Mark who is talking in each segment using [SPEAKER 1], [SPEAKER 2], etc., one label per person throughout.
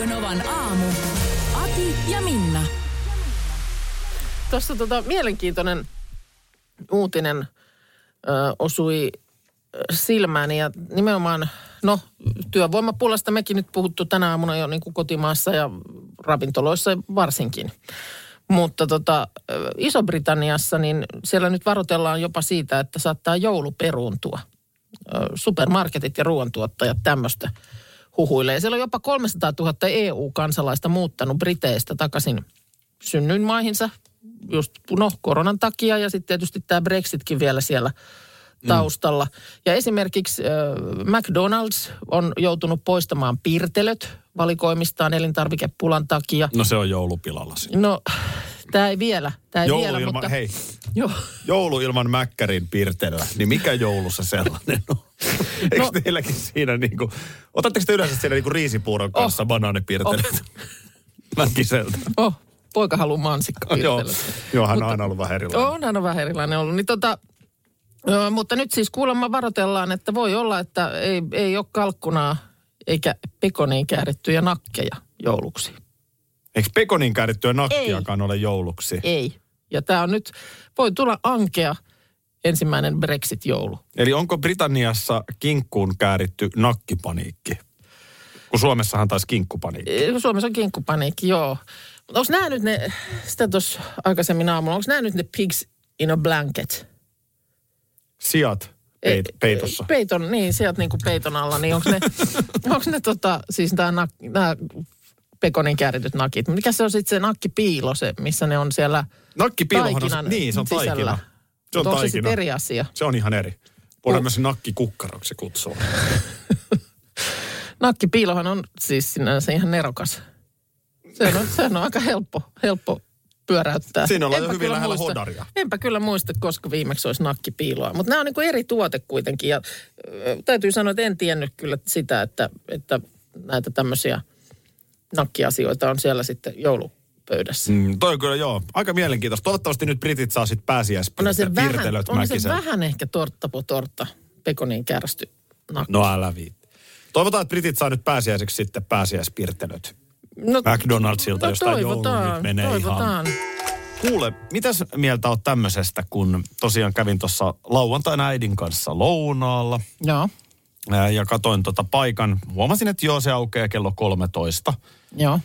[SPEAKER 1] Radio Novan aamu. Ati ja Minna.
[SPEAKER 2] Tuossa tota, mielenkiintoinen uutinen ö, osui ö, silmääni ja nimenomaan, no työvoimapulasta mekin nyt puhuttu tänä aamuna jo niin kuin kotimaassa ja ravintoloissa varsinkin. Mutta tota, Iso-Britanniassa, niin siellä nyt varoitellaan jopa siitä, että saattaa joulu peruuntua. Supermarketit ja ruoantuottajat tämmöistä huhuilee. Siellä on jopa 300 000 EU-kansalaista muuttanut Briteistä takaisin synnyinmaihinsa just no, koronan takia ja sitten tietysti tämä Brexitkin vielä siellä taustalla. Mm. Ja esimerkiksi äh, McDonald's on joutunut poistamaan pirtelöt valikoimistaan elintarvikepulan takia.
[SPEAKER 3] No se on joulupilalla siinä.
[SPEAKER 2] No, tämä ei vielä, tämä ei
[SPEAKER 3] Joulu
[SPEAKER 2] vielä,
[SPEAKER 3] ilman,
[SPEAKER 2] mutta...
[SPEAKER 3] hei,
[SPEAKER 2] Joo.
[SPEAKER 3] joulu ilman mäkkärin pirtelöä, niin mikä joulu se sellainen on? Eikö
[SPEAKER 2] No.
[SPEAKER 3] no. teilläkin siinä niinku, otatteko te yleensä siellä niinku riisipuuron kanssa oh. banaanipirtelöt? Mäkiseltä.
[SPEAKER 2] Oh, poika haluaa mansikka
[SPEAKER 3] Joo, joo, hän on aina ollut vähän erilainen.
[SPEAKER 2] On hän on vähän erilainen ollut. Niin tota, ö, mutta nyt siis kuulemma varoitellaan, että voi olla, että ei, ei ole kalkkunaa eikä pekoniin käärittyjä nakkeja jouluksi.
[SPEAKER 3] Eikö pekonin käärittyä nakkiakaan ole jouluksi?
[SPEAKER 2] Ei. Ja tämä on nyt, voi tulla ankea ensimmäinen Brexit-joulu.
[SPEAKER 3] Eli onko Britanniassa kinkkuun kääritty nakkipaniikki? Kun Suomessahan taisi kinkkupaniikki.
[SPEAKER 2] Suomessa on kinkkupaniikki, joo. Onko nämä nyt ne, sitä tuossa aikaisemmin aamulla, onko nämä nyt ne pigs in a blanket?
[SPEAKER 3] Sijat peit, peitossa.
[SPEAKER 2] Peiton, niin, sieltä niin kuin peiton alla, niin onko ne, onko ne tota, siis nämä, nämä pekonin käärityt nakit. Mikä se on sitten se nakkipiilo, se, missä ne on siellä
[SPEAKER 3] Nakkipiilohan on, niin se on
[SPEAKER 2] sisällä?
[SPEAKER 3] taikina. Se on
[SPEAKER 2] se
[SPEAKER 3] taikina.
[SPEAKER 2] sitten eri asia?
[SPEAKER 3] Se on ihan eri. Voidaan myös nakkikukkaroksi kutsua.
[SPEAKER 2] Nakkipiilohan on siis sinänsä ihan nerokas. Se on, se on aika helppo, helppo pyöräyttää.
[SPEAKER 3] Siinä ollaan jo
[SPEAKER 2] Enpä
[SPEAKER 3] hyvin
[SPEAKER 2] kyllä
[SPEAKER 3] lähellä
[SPEAKER 2] muista,
[SPEAKER 3] hodaria.
[SPEAKER 2] Enpä kyllä muista, koska viimeksi olisi nakkipiiloa. Mutta nämä on niin eri tuote kuitenkin. Ja ö, täytyy sanoa, että en tiennyt kyllä sitä, että, että näitä tämmöisiä nakkiasioita on siellä sitten joulupöydässä.
[SPEAKER 3] Mm, toi kyllä joo. Aika mielenkiintoista. Toivottavasti nyt britit saa sitten
[SPEAKER 2] On se, vähän, on se vähän ehkä tortta po tortta, pekoniin kärsty nakki.
[SPEAKER 3] No älä viitti. Toivotaan, että britit saa nyt pääsiäiseksi sitten pääsiäispirtelöt.
[SPEAKER 2] No,
[SPEAKER 3] McDonaldsilta,
[SPEAKER 2] no,
[SPEAKER 3] josta joulu nyt menee
[SPEAKER 2] toivotaan.
[SPEAKER 3] ihan. Kuule, mitäs mieltä oot tämmöisestä, kun tosiaan kävin tuossa lauantaina äidin kanssa lounaalla
[SPEAKER 2] Joo,
[SPEAKER 3] ja katoin tota paikan. Huomasin, että joo, se aukeaa kello 13.
[SPEAKER 2] joo.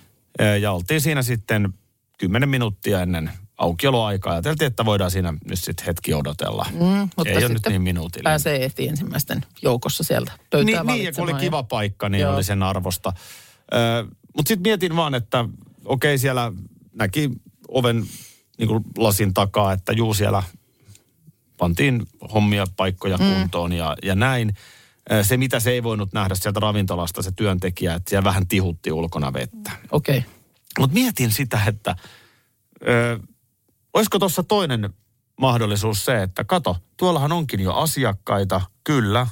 [SPEAKER 3] Ja oltiin siinä sitten 10 minuuttia ennen aukioloaikaa. Ajateltiin, että voidaan siinä nyt sitten hetki odotella.
[SPEAKER 2] Mm, mutta
[SPEAKER 3] Ei ole nyt niin minuutillinen.
[SPEAKER 2] Pääsee ehti ensimmäisten joukossa sieltä pöytää
[SPEAKER 3] Niin, niin ja kun oli kiva paikka, niin
[SPEAKER 2] Joo.
[SPEAKER 3] oli sen arvosta. Mutta sitten mietin vaan, että okei siellä näki oven niin kuin lasin takaa, että juu siellä pantiin hommia, paikkoja
[SPEAKER 2] Mm.
[SPEAKER 3] kuntoon ja, ja näin. Se, mitä se ei voinut nähdä sieltä ravintolasta, se työntekijä, että siellä vähän tihutti ulkona vettä.
[SPEAKER 2] Okei. Okay.
[SPEAKER 3] Mutta mietin sitä, että ö, olisiko tuossa toinen mahdollisuus se, että kato, tuollahan onkin jo asiakkaita, kyllä,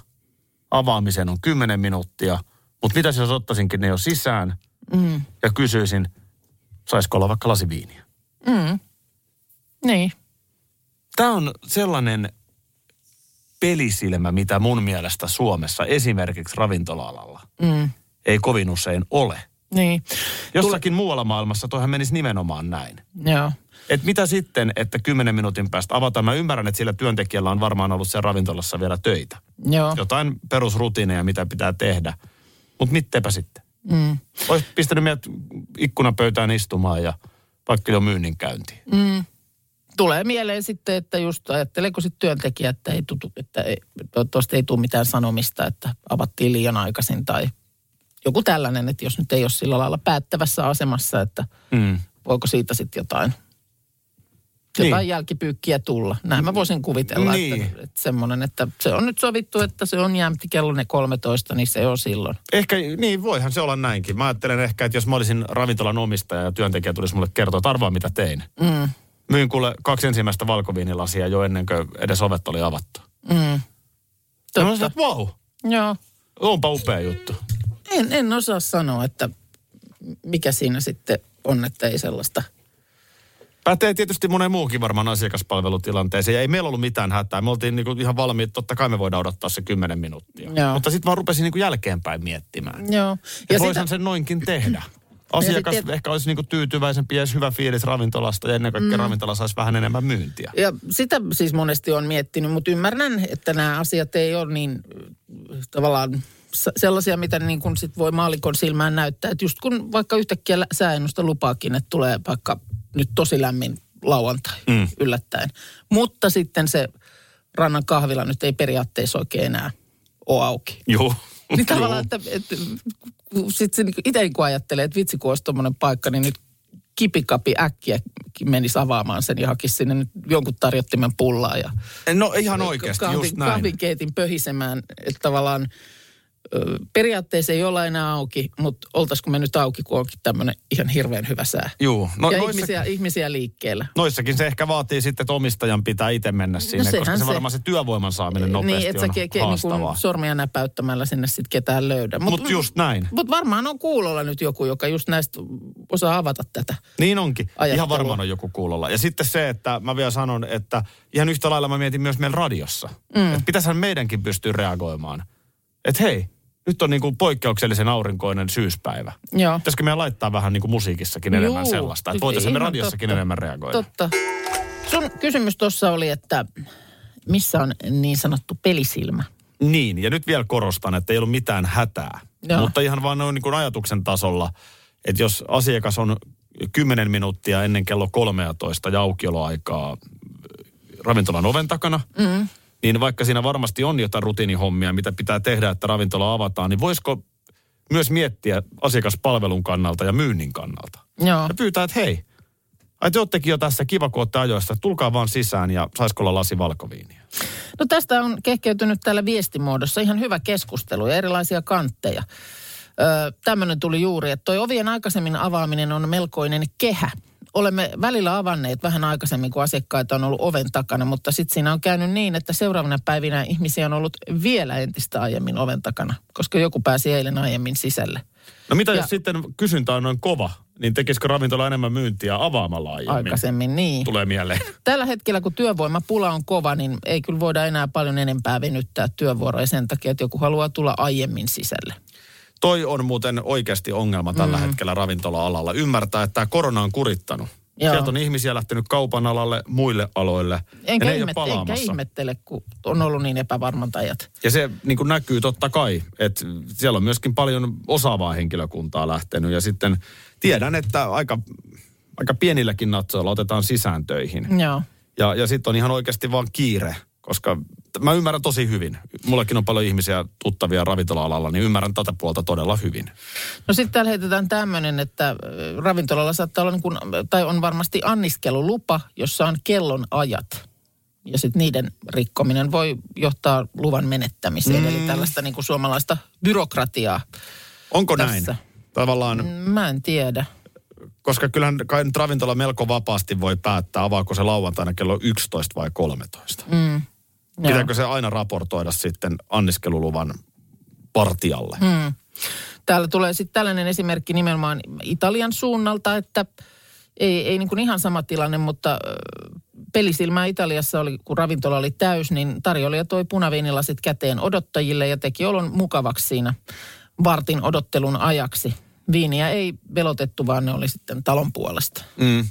[SPEAKER 3] avaamiseen on 10 minuuttia, mutta mitä jos ottaisinkin ne jo sisään
[SPEAKER 2] Mm.
[SPEAKER 3] ja kysyisin, saisiko olla vaikka lasi viiniä?
[SPEAKER 2] Mm. Niin.
[SPEAKER 3] Tämä on sellainen pelisilmä, mitä mun mielestä Suomessa esimerkiksi ravintola-alalla
[SPEAKER 2] Mm.
[SPEAKER 3] ei kovin usein ole.
[SPEAKER 2] Niin.
[SPEAKER 3] Jossakin muualla maailmassa toihan menisi nimenomaan näin.
[SPEAKER 2] Joo.
[SPEAKER 3] Et mitä sitten, että kymmenen minuutin päästä avataan? Mä ymmärrän, että sillä työntekijällä on varmaan ollut siellä ravintolassa vielä töitä.
[SPEAKER 2] Joo.
[SPEAKER 3] Jotain perusrutiineja, mitä pitää tehdä. Mutta mitteipä sitten.
[SPEAKER 2] Mm.
[SPEAKER 3] Olisi pistänyt meidät ikkunapöytään istumaan ja vaikka jo myynnin käyntiin.
[SPEAKER 2] Mm. Tulee mieleen sitten, että just ajatteleeko sitten työntekijä, että, ei tutu, että ei, toivottavasti ei tule mitään sanomista, että avattiin liian aikaisin tai joku tällainen, että jos nyt ei ole sillä lailla päättävässä asemassa, että
[SPEAKER 3] Mm.
[SPEAKER 2] voiko siitä sitten jotain jotain
[SPEAKER 3] Niin.
[SPEAKER 2] jälkipyykkiä tulla. Näin mä voisin kuvitella,
[SPEAKER 3] Niin.
[SPEAKER 2] että, että semmoinen, että se on nyt sovittu, että se on jämti kello ne 13, niin se on silloin.
[SPEAKER 3] Ehkä, niin voihan se olla näinkin. Mä ajattelen ehkä, että jos mä olisin ravintolan omistaja ja työntekijä tulisi mulle kertoa, että arvaa mitä tein.
[SPEAKER 2] Mm.
[SPEAKER 3] Myin kuule kaksi ensimmäistä valkoviinilasia jo ennen kuin edes ovet oli avattu.
[SPEAKER 2] Mm.
[SPEAKER 3] Ja mä
[SPEAKER 2] Totta.
[SPEAKER 3] sanoin, että vau,
[SPEAKER 2] Joo.
[SPEAKER 3] onpa upea juttu.
[SPEAKER 2] En, en osaa sanoa, että mikä siinä sitten on, että ei sellaista.
[SPEAKER 3] Pätee tietysti monen muukin varmaan asiakaspalvelutilanteeseen. Ja ei meillä ollut mitään hätää. Me oltiin niinku ihan valmiit, totta kai me voidaan odottaa se 10 minuuttia.
[SPEAKER 2] Joo.
[SPEAKER 3] Mutta sitten vaan rupesin niinku jälkeenpäin miettimään.
[SPEAKER 2] Joo.
[SPEAKER 3] Ja voisihan sen noinkin tehdä. Asiakas
[SPEAKER 2] sit tiet-
[SPEAKER 3] ehkä olisi niinku tyytyväisempi ja hyvä fiilis ravintolasta ja ennen kaikkea mm. ravintola saisi vähän enemmän myyntiä.
[SPEAKER 2] Ja sitä siis monesti on miettinyt, mutta ymmärrän, että nämä asiat ei ole niin äh, tavallaan sellaisia, mitä niin kuin sit voi maalikon silmään näyttää. Että just kun vaikka yhtäkkiä sääennusta lupaakin, että tulee vaikka nyt tosi lämmin lauantai
[SPEAKER 3] Mm.
[SPEAKER 2] yllättäen. Mutta sitten se rannan kahvila nyt ei periaatteessa oikein enää ole auki.
[SPEAKER 3] Joo.
[SPEAKER 2] Niin tavallaan, että, että sitten niin itse kun ajattelee, että vitsi kun olisi tuommoinen paikka, niin nyt kipikapi äkkiä menisi avaamaan sen ja hakisi sinne nyt jonkun tarjottimen pullaa ja
[SPEAKER 3] No ihan oikeasti,
[SPEAKER 2] kahvin,
[SPEAKER 3] just näin.
[SPEAKER 2] kahvinkeitin pöhisemään. Että tavallaan periaatteessa ei olla enää auki, mutta oltaisiko me nyt auki, kun onkin tämmöinen ihan hirveän hyvä sää.
[SPEAKER 3] Juu. No,
[SPEAKER 2] ja
[SPEAKER 3] noissa,
[SPEAKER 2] ihmisiä, ihmisiä liikkeellä.
[SPEAKER 3] noissakin se ehkä vaatii sitten, että omistajan pitää itse mennä sinne,
[SPEAKER 2] sehän
[SPEAKER 3] koska se,
[SPEAKER 2] se-
[SPEAKER 3] varmaan se työvoiman saaminen nopeasti
[SPEAKER 2] niin, sä
[SPEAKER 3] on
[SPEAKER 2] ke, ke, niin
[SPEAKER 3] haastavaa.
[SPEAKER 2] kuin sormia näpäyttämällä sinne sitten ketään löydä.
[SPEAKER 3] Mutta just näin.
[SPEAKER 2] Mutta varmaan on kuulolla nyt joku, joka just näistä osaa avata tätä.
[SPEAKER 3] Niin onkin.
[SPEAKER 2] ajattelua.
[SPEAKER 3] Ihan varmaan on joku kuulolla. Ja sitten se, että mä vielä sanon, että ihan yhtä lailla mä mietin myös meillä radiossa. Mm. Että pitäisihän meidänkin pystyä reagoimaan. Että hei, nyt on niinku poikkeuksellisen aurinkoinen syyspäivä.
[SPEAKER 2] Joo.
[SPEAKER 3] Pitäisikö meidän laittaa vähän niin kuin musiikissakin enemmän
[SPEAKER 2] Juu,
[SPEAKER 3] sellaista, että voitaisiin me radiossakin
[SPEAKER 2] totta.
[SPEAKER 3] enemmän reagoida.
[SPEAKER 2] Totta. Sun kysymys tuossa oli, että missä on niin sanottu pelisilmä?
[SPEAKER 3] Niin, ja nyt vielä korostan, että ei ollut mitään hätää.
[SPEAKER 2] Joo.
[SPEAKER 3] Mutta ihan vaan noin niin kuin ajatuksen tasolla, että jos asiakas on 10 minuuttia ennen kello 13 ja aukioloaikaa ravintolan oven takana, mm. Niin vaikka siinä varmasti on jotain rutiinihommia, mitä pitää tehdä, että ravintola avataan, niin voisiko myös miettiä asiakaspalvelun kannalta ja myynnin kannalta?
[SPEAKER 2] Joo.
[SPEAKER 3] Ja pyytää, että hei, ai te oottekin jo tässä, kiva kun ootte ajoissa, tulkaa vaan sisään ja saisiko olla lasi valkoviiniä?
[SPEAKER 2] No tästä on kehkeytynyt täällä viestimuodossa ihan hyvä keskustelu ja erilaisia kantteja. Öö, Tämmöinen tuli juuri, että toi ovien aikaisemmin avaaminen on melkoinen kehä. Olemme välillä avanneet vähän aikaisemmin, kun asiakkaita on ollut oven takana, mutta sitten siinä on käynyt niin, että seuraavana päivinä ihmisiä on ollut vielä entistä aiemmin oven takana, koska joku pääsi eilen aiemmin sisälle.
[SPEAKER 3] No mitä
[SPEAKER 2] Ja-
[SPEAKER 3] jos sitten kysyntä on noin kova, niin tekisikö ravintola enemmän myyntiä avaamalla aiemmin?
[SPEAKER 2] Aikaisemmin, niin.
[SPEAKER 3] Tulee mieleen.
[SPEAKER 2] Tällä hetkellä, kun työvoimapula on kova, niin ei kyllä voida enää paljon enempää venyttää työvuoroja sen takia, että joku haluaa tulla aiemmin sisälle.
[SPEAKER 3] Toi on muuten oikeasti ongelma tällä mm. hetkellä ravintola-alalla. Ymmärtää, että tämä korona on kurittanut.
[SPEAKER 2] Joo.
[SPEAKER 3] Sieltä on ihmisiä lähtenyt kaupan alalle, muille aloille.
[SPEAKER 2] Enkä,
[SPEAKER 3] ja ne ei
[SPEAKER 2] ihmet, enkä
[SPEAKER 3] palaamassa.
[SPEAKER 2] ihmettele, kun on ollut niin epävarmat ajat.
[SPEAKER 3] Ja se niin kuin näkyy totta kai, että siellä on myöskin paljon osaavaa henkilökuntaa lähtenyt. Ja sitten tiedän, että aika, aika pienilläkin natsoilla otetaan sisään töihin.
[SPEAKER 2] Joo.
[SPEAKER 3] Ja, ja sitten on ihan oikeasti vaan kiire, koska mä ymmärrän tosi hyvin. Mullekin on paljon ihmisiä tuttavia ravintola-alalla, niin ymmärrän tätä puolta todella hyvin.
[SPEAKER 2] No sitten täällä heitetään tämmöinen, että ravintolalla saattaa olla niin kuin, tai on varmasti anniskelulupa, jossa on kellon ajat. Ja sitten niiden rikkominen voi johtaa luvan menettämiseen, mm. eli tällaista niin kuin suomalaista byrokratiaa.
[SPEAKER 3] Onko
[SPEAKER 2] Tässä.
[SPEAKER 3] näin? Tavallaan,
[SPEAKER 2] Mä en tiedä.
[SPEAKER 3] koska kyllähän kai nyt ravintola melko vapaasti voi päättää, avaako se lauantaina kello 11 vai 13. Mm.
[SPEAKER 2] Joo.
[SPEAKER 3] Pitääkö se aina raportoida sitten anniskeluluvan partialle?
[SPEAKER 2] Mm. Täällä tulee sitten tällainen esimerkki nimenomaan Italian suunnalta, että ei, ei niin kuin ihan sama tilanne, mutta pelisilmää Italiassa oli, kun ravintola oli täys, niin tarjoilija toi punaviinilasit käteen odottajille ja teki olon mukavaksi siinä vartin odottelun ajaksi. Viiniä ei velotettu, vaan ne oli sitten talon puolesta.
[SPEAKER 3] Mm.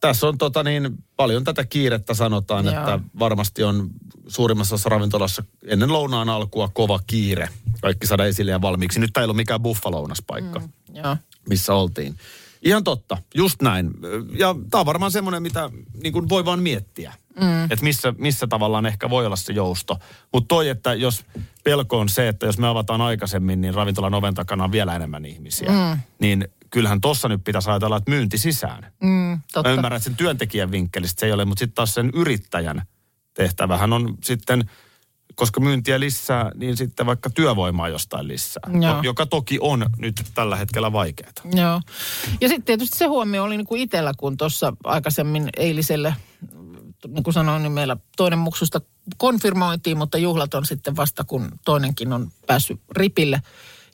[SPEAKER 3] Tässä on tota niin, paljon tätä kiirettä sanotaan,
[SPEAKER 2] Joo.
[SPEAKER 3] että varmasti on suurimmassa osassa ravintolassa ennen lounaan alkua kova kiire. Kaikki saada esille ja valmiiksi. Nyt tää ei ollut mikään buffalounaspaikka, mm. Missä oltiin. Ihan totta, just näin. Ja tämä on varmaan semmoinen, mitä niin kuin voi vaan miettiä. Mm. Että missä, missä tavallaan ehkä voi olla se jousto. Mutta toi, että jos pelko on se, että jos me avataan aikaisemmin, niin ravintolan oven takana on vielä enemmän ihmisiä. Mm. Niin kyllähän tossa nyt pitäisi ajatella, että myynti sisään.
[SPEAKER 2] Mm, totta.
[SPEAKER 3] Mä ymmärrän, että sen työntekijän vinkkelistä se ei ole, mutta sitten taas sen yrittäjän tehtävähän on sitten, koska myyntiä lisää, niin sitten vaikka työvoimaa jostain lisää.
[SPEAKER 2] Joo.
[SPEAKER 3] Joka toki on nyt tällä hetkellä vaikeaa.
[SPEAKER 2] Joo. Ja sitten tietysti se huomio oli niin kuin itsellä, kun tuossa aikaisemmin eiliselle, niin kuin sanoin, niin meillä toinen muksusta konfirmoitiin, mutta juhlat on sitten vasta, kun toinenkin on päässyt ripille.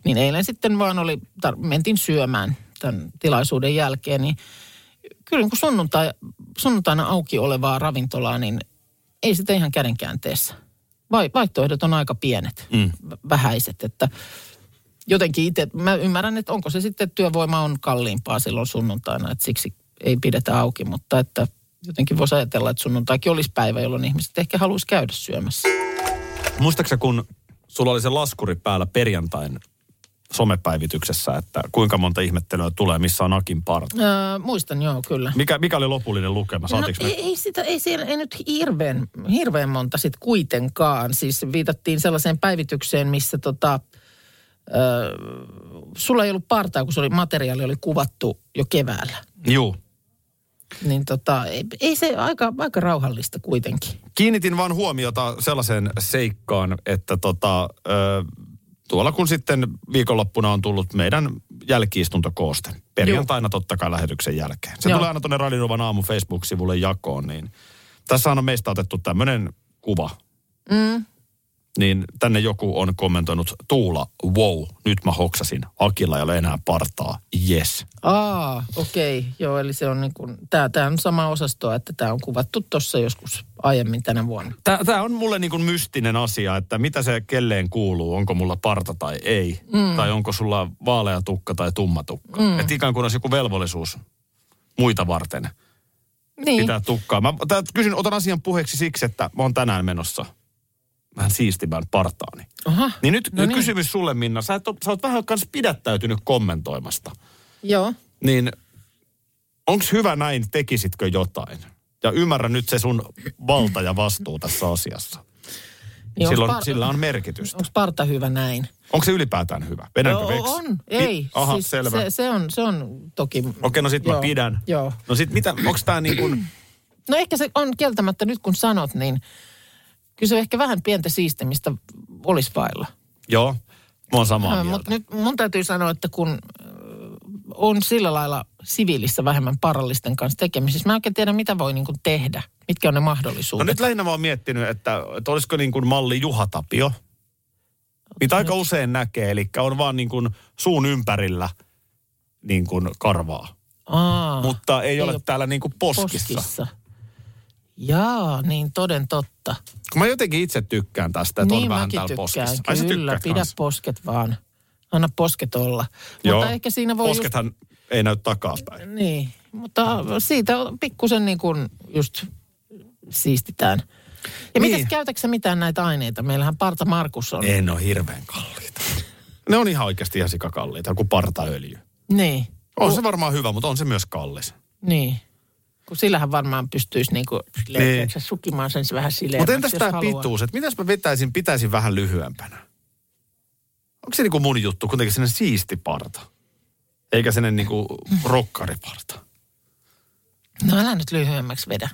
[SPEAKER 2] Niin eilen sitten vaan oli, tar- mentiin syömään tämän tilaisuuden jälkeen, niin kyllä niin kuin sunnuntai, sunnuntaina auki olevaa ravintolaa, niin ei sitä ihan kädenkäänteessä. Vai, vaihtoehdot on aika pienet,
[SPEAKER 3] Mm.
[SPEAKER 2] vä- vähäiset, että jotenkin itse, mä ymmärrän, että onko se sitten, että työvoima on kalliimpaa silloin sunnuntaina, että siksi ei pidetä auki, mutta että jotenkin voisi ajatella, että sunnuntaikin olisi päivä, jolloin ihmiset ehkä haluaisi käydä syömässä.
[SPEAKER 3] Muistaaksä, kun sulla oli se laskuri päällä perjantain somepäivityksessä, että kuinka monta ihmettelyä tulee, missä on Akin parta?
[SPEAKER 2] Öö, muistan, joo, kyllä.
[SPEAKER 3] Mikä, mikä oli lopullinen lukema?
[SPEAKER 2] No,
[SPEAKER 3] me?
[SPEAKER 2] ei, ei, sitä, ei, siellä, ei nyt hirveän, hirveän monta sit kuitenkaan. Siis viitattiin sellaiseen päivitykseen, missä tota, ö, sulla ei ollut partaa, kun se oli, materiaali oli kuvattu jo keväällä.
[SPEAKER 3] Juu.
[SPEAKER 2] Niin tota, ei, ei se aika, aika rauhallista kuitenkin.
[SPEAKER 3] Kiinnitin vaan huomiota sellaiseen seikkaan, että tota, ö, tuolla kun sitten viikonloppuna on tullut meidän jälkiistuntokooste. Perjantaina totta kai lähetyksen jälkeen. Se
[SPEAKER 2] Joo.
[SPEAKER 3] tulee aina tuonne Radinovan aamu Facebook-sivulle jakoon, niin tässä on meistä otettu tämmöinen kuva.
[SPEAKER 2] Mm.
[SPEAKER 3] Niin tänne joku on kommentoinut, Tuula, wow, nyt mä hoksasin. Akilla ei ole enää partaa, yes.
[SPEAKER 2] Aa, okei. Okay. Joo, eli se on niin kuin, tää, tää on sama osasto, että tämä on kuvattu tuossa joskus aiemmin tänä vuonna.
[SPEAKER 3] Tämä on mulle niin kuin mystinen asia, että mitä se kelleen kuuluu, onko mulla parta tai ei. Mm. Tai onko sulla vaalea tukka tai tumma tukka. Mm. Että ikään kuin olisi joku velvollisuus muita varten
[SPEAKER 2] Niin.
[SPEAKER 3] pitää tukkaa. Mä tää, kysyn, otan asian puheeksi siksi, että mä oon tänään menossa vähän siistimään partaani.
[SPEAKER 2] Aha.
[SPEAKER 3] Niin nyt
[SPEAKER 2] No
[SPEAKER 3] no
[SPEAKER 2] niin.
[SPEAKER 3] kysymys sulle, Minna. Sä, et, sä oot vähän kanssa pidättäytynyt kommentoimasta.
[SPEAKER 2] Joo.
[SPEAKER 3] Niin onko hyvä näin, tekisitkö jotain? Ja ymmärrä nyt se sun valta ja vastuu tässä asiassa.
[SPEAKER 2] Niin
[SPEAKER 3] Silloin,
[SPEAKER 2] par-
[SPEAKER 3] sillä on merkitystä.
[SPEAKER 2] Onko parta hyvä näin?
[SPEAKER 3] Onko se ylipäätään hyvä? Vedänkö
[SPEAKER 2] Joo,
[SPEAKER 3] veksi?
[SPEAKER 2] on, ei.
[SPEAKER 3] Hi- Aha,
[SPEAKER 2] siis
[SPEAKER 3] selvä.
[SPEAKER 2] Se, se, on, se on toki...
[SPEAKER 3] Okei, no sit mä
[SPEAKER 2] Joo,
[SPEAKER 3] pidän.
[SPEAKER 2] Joo.
[SPEAKER 3] No sit mitä, onko tää niin kuin,
[SPEAKER 2] No ehkä se on kieltämättä nyt kun sanot, niin kyllä se ehkä vähän pientä siistemistä olisi vailla.
[SPEAKER 3] joo, mä oon samaa mieltä.
[SPEAKER 2] Mutta nyt mun täytyy sanoa, että kun ö, on sillä lailla siviilissä vähemmän parallisten kanssa tekemisissä, mä en oikein tiedä, mitä voi niin kuin tehdä. Mitkä on ne
[SPEAKER 3] No
[SPEAKER 2] mahdollisuudet.
[SPEAKER 3] nyt lähinnä mä oon miettinyt, että, että olisiko niin kuin malli Juha Tapio, mitä aika usein näkee, eli on vaan niin kuin suun ympärillä niin kuin karvaa.
[SPEAKER 2] Aa,
[SPEAKER 3] Mutta ei,
[SPEAKER 2] ei
[SPEAKER 3] ole
[SPEAKER 2] ole
[SPEAKER 3] täällä niin kuin poskissa.
[SPEAKER 2] poskissa. Jaa, niin toden totta.
[SPEAKER 3] Kun mä jotenkin itse tykkään tästä, että
[SPEAKER 2] niin
[SPEAKER 3] on vähän täällä
[SPEAKER 2] tykkään.
[SPEAKER 3] poskissa. Ai
[SPEAKER 2] Kyllä, pidä
[SPEAKER 3] kans?
[SPEAKER 2] posket vaan. Anna posket olla.
[SPEAKER 3] Joo,
[SPEAKER 2] Mutta ehkä siinä voi just
[SPEAKER 3] Poskethan ei näy takaspäin.
[SPEAKER 2] Niin, mutta siitä on pikkusen niin kuin just siistitään. Ja
[SPEAKER 3] Niin.
[SPEAKER 2] mitäs käytätkö sä mitään näitä aineita? Meillähän Parta Markus on.
[SPEAKER 3] En ole hirveän kalliita. Ne on ihan oikeasti ihan sikakalliita, kuin partaöljy.
[SPEAKER 2] Niin,
[SPEAKER 3] On se varmaan hyvä, mutta on se myös kallis.
[SPEAKER 2] niin. Kun sillähän varmaan pystyisi niinku
[SPEAKER 3] Niin.
[SPEAKER 2] sukimaan sen vähän silleen.
[SPEAKER 3] Mutta entäs tämä pituus, että mitäs mä vetäisin, pitäisin vähän lyhyempänä? Onko se niinku mun juttu, kuitenkin sellainen siisti parta? Eikä sellainen niinku rokkariparta?
[SPEAKER 2] No älä nyt lyhyemmäksi vedä.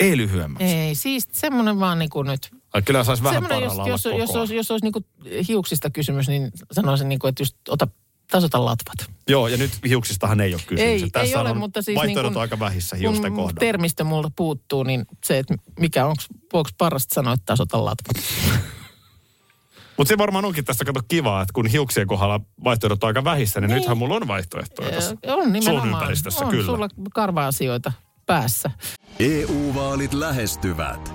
[SPEAKER 3] Ei lyhyemmäksi.
[SPEAKER 2] Ei, siis semmoinen vaan niinku nyt.
[SPEAKER 3] Ai kyllä saisi vähän
[SPEAKER 2] Semmoinen, jos, jos, jos, jos,
[SPEAKER 3] ajan.
[SPEAKER 2] jos olisi niinku hiuksista kysymys, niin sanoisin niinku, että just ota, tasota latvat.
[SPEAKER 3] Joo, ja nyt hiuksistahan ei ole kysymys.
[SPEAKER 2] Ei,
[SPEAKER 3] Että
[SPEAKER 2] ei
[SPEAKER 3] tässä
[SPEAKER 2] ole,
[SPEAKER 3] on
[SPEAKER 2] mutta siis
[SPEAKER 3] vaihtoehdot
[SPEAKER 2] niin kun-
[SPEAKER 3] on aika vähissä hiusten
[SPEAKER 2] Kun
[SPEAKER 3] kohdalla.
[SPEAKER 2] termistö multa puuttuu, niin se, että mikä onko, voiko parasta sanoa, että tasota latvat.
[SPEAKER 3] Mutta se varmaan onkin tästä kato kivaa, että kun hiuksien kohdalla vaihtoehdot on aika vähissä, niin,
[SPEAKER 2] Niin.
[SPEAKER 3] nythän mulla on vaihtoehtoja tässä.
[SPEAKER 2] on nimenomaan.
[SPEAKER 3] Sun ympäristössä,
[SPEAKER 2] on
[SPEAKER 3] kyllä.
[SPEAKER 2] sulla karva-asioita päässä.
[SPEAKER 4] EU-vaalit lähestyvät.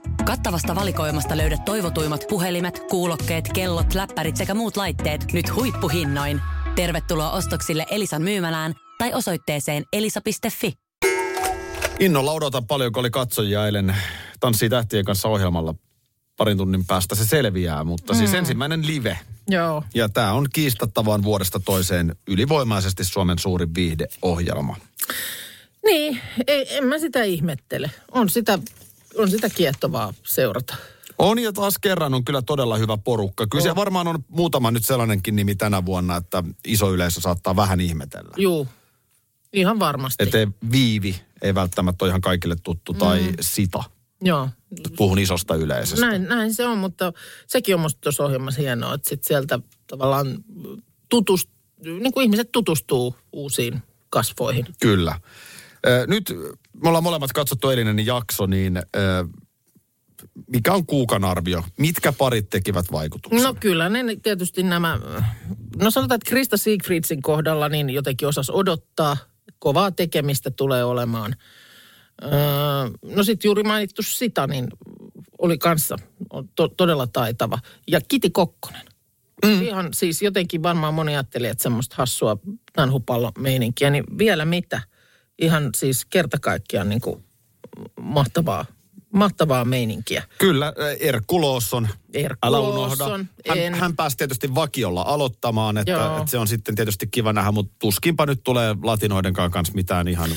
[SPEAKER 5] Kattavasta valikoimasta löydät toivotuimmat puhelimet, kuulokkeet, kellot, läppärit sekä muut laitteet nyt huippuhinnoin. Tervetuloa ostoksille Elisan myymälään tai osoitteeseen elisa.fi.
[SPEAKER 3] Innolla odotan paljon, kun oli katsojia eilen Tanssii tähtien kanssa ohjelmalla. Parin tunnin päästä se selviää, mutta siis ensimmäinen live.
[SPEAKER 2] Joo.
[SPEAKER 3] Ja tämä on kiistattavan vuodesta toiseen ylivoimaisesti Suomen suurin viihdeohjelma.
[SPEAKER 2] Niin, ei, en mä sitä ihmettele. On sitä, on sitä kiehtovaa seurata.
[SPEAKER 3] On ja taas kerran on kyllä todella hyvä porukka. Kyllä siellä varmaan on muutama nyt sellainenkin nimi tänä vuonna, että iso yleisö saattaa vähän ihmetellä.
[SPEAKER 2] Juu, ihan varmasti.
[SPEAKER 3] Että viivi ei välttämättä ole ihan kaikille tuttu tai sita.
[SPEAKER 2] Joo,
[SPEAKER 3] Puhun isosta yleisöstä.
[SPEAKER 2] näin, näin se on, mutta sekin on musta tuossa ohjelmassa hienoa, että sit sieltä tavallaan tutust, niin kuin ihmiset tutustuu uusiin kasvoihin.
[SPEAKER 3] Kyllä. Nyt me ollaan molemmat katsottu eilinen jakso, niin ö, mikä on kuukan arvio? Mitkä parit tekivät vaikutuksen?
[SPEAKER 2] No kyllä, ne tietysti nämä, no sanotaan, että Krista Siegfriedsin kohdalla niin jotenkin osas odottaa. Kovaa tekemistä tulee olemaan. Öö, no sitten juuri mainittu Sita, niin oli kanssa to, todella taitava. Ja Kiti Kokkonen. Mm. Ihan siis jotenkin varmaan moni ajatteli, että semmoista hassua tanhupallo-meininkiä, niin vielä mitä. Ihan siis kerta kaikkiaan niin kuin mahtavaa, mahtavaa meininkiä.
[SPEAKER 3] Kyllä, Erkku Loosson.
[SPEAKER 2] Erkku
[SPEAKER 3] Älä unohda. Hän,
[SPEAKER 2] en.
[SPEAKER 3] hän pääsi tietysti vakiolla aloittamaan, että,
[SPEAKER 2] Joo.
[SPEAKER 3] että se on sitten tietysti kiva nähdä, mutta tuskinpa nyt tulee latinoidenkaan kanssa mitään ihan...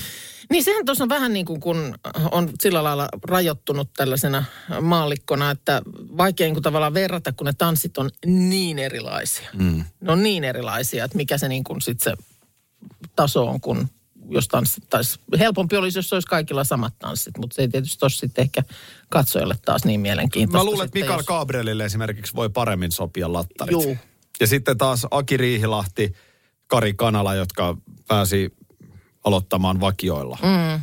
[SPEAKER 2] Niin sehän tuossa on vähän niin kuin kun on sillä lailla rajoittunut tällaisena maallikkona, että vaikea niin kuin tavallaan verrata, kun ne tanssit on niin erilaisia. Mm. Ne on niin erilaisia, että mikä se niin kuin sit se taso on, kun jos tanssittaisiin. Helpompi olisi, jos olisi kaikilla samat tanssit, mutta se ei tietysti ole sitten ehkä katsojalle taas niin mielenkiintoista.
[SPEAKER 3] Mä luulen, että Mikael
[SPEAKER 2] jos-
[SPEAKER 3] Gabrielille esimerkiksi voi paremmin sopia lattarit.
[SPEAKER 2] Juu.
[SPEAKER 3] Ja sitten taas Aki Riihilahti, Kari Kanala, jotka pääsi aloittamaan vakioilla. Mm.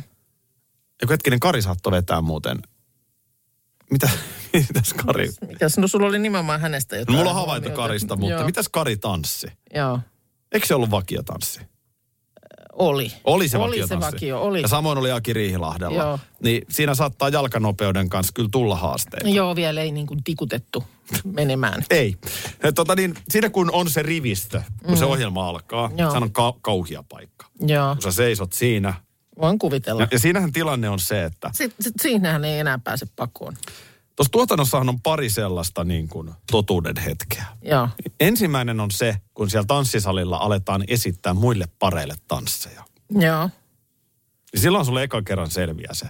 [SPEAKER 3] Ja hetkinen, Kari saattoi vetää muuten. Mitä, mitäs Kari?
[SPEAKER 2] Mikäs, no sulla oli nimenomaan hänestä
[SPEAKER 3] No,
[SPEAKER 2] jotain.
[SPEAKER 3] mulla on havainto. Karista, mutta
[SPEAKER 2] Joo,
[SPEAKER 3] mitäs Kari tanssi?
[SPEAKER 2] Joo,
[SPEAKER 3] Eikö se ollut vakiotanssi?
[SPEAKER 2] Oli.
[SPEAKER 3] Oli se
[SPEAKER 2] Oli se vakio, oli.
[SPEAKER 3] Ja samoin oli Aki Riihilahdella.
[SPEAKER 2] Joo.
[SPEAKER 3] Niin siinä saattaa jalkanopeuden kanssa kyllä tulla haasteita.
[SPEAKER 2] Joo, vielä ei niin kuin tikutettu menemään.
[SPEAKER 3] Ei. Tota niin, siinä kun on se rivistö, kun se ohjelma alkaa,
[SPEAKER 2] Mm. Joo.
[SPEAKER 3] se on ka- kauhia paikka.
[SPEAKER 2] Joo,
[SPEAKER 3] Kun sä seisot siinä.
[SPEAKER 2] voin kuvitella.
[SPEAKER 3] Ja, ja siinähän tilanne on se, että
[SPEAKER 2] Sitten sit, siinähän ei enää pääse pakoon.
[SPEAKER 3] Tuossa tuotannossahan on pari sellaista niin kuin totuuden hetkeä.
[SPEAKER 2] Joo,
[SPEAKER 3] Ensimmäinen on se, kun siellä tanssisalilla aletaan esittää muille pareille tansseja.
[SPEAKER 2] joo,
[SPEAKER 3] Niin silloin sulle eka kerran selviää se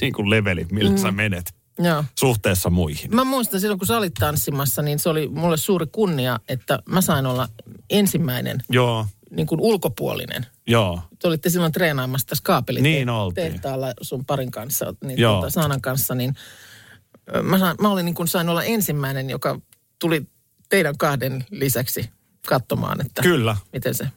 [SPEAKER 3] niin kuin leveli, millä mm. sä menet
[SPEAKER 2] joo.
[SPEAKER 3] suhteessa muihin.
[SPEAKER 2] Mä muistan silloin, kun sä olit tanssimassa, niin se oli mulle suuri kunnia, että mä sain olla ensimmäinen
[SPEAKER 3] Joo,
[SPEAKER 2] niin kuin ulkopuolinen.
[SPEAKER 3] joo.
[SPEAKER 2] Te olitte silloin treenaamassa tässä kaapelin
[SPEAKER 3] Niin oltiin.
[SPEAKER 2] sun parin kanssa, niin
[SPEAKER 3] Joo.
[SPEAKER 2] tuota, Saanan kanssa, niin mä, sain, mä olin niin kuin sain olla ensimmäinen, joka tuli teidän kahden lisäksi katsomaan, että
[SPEAKER 3] Kyllä.
[SPEAKER 2] miten se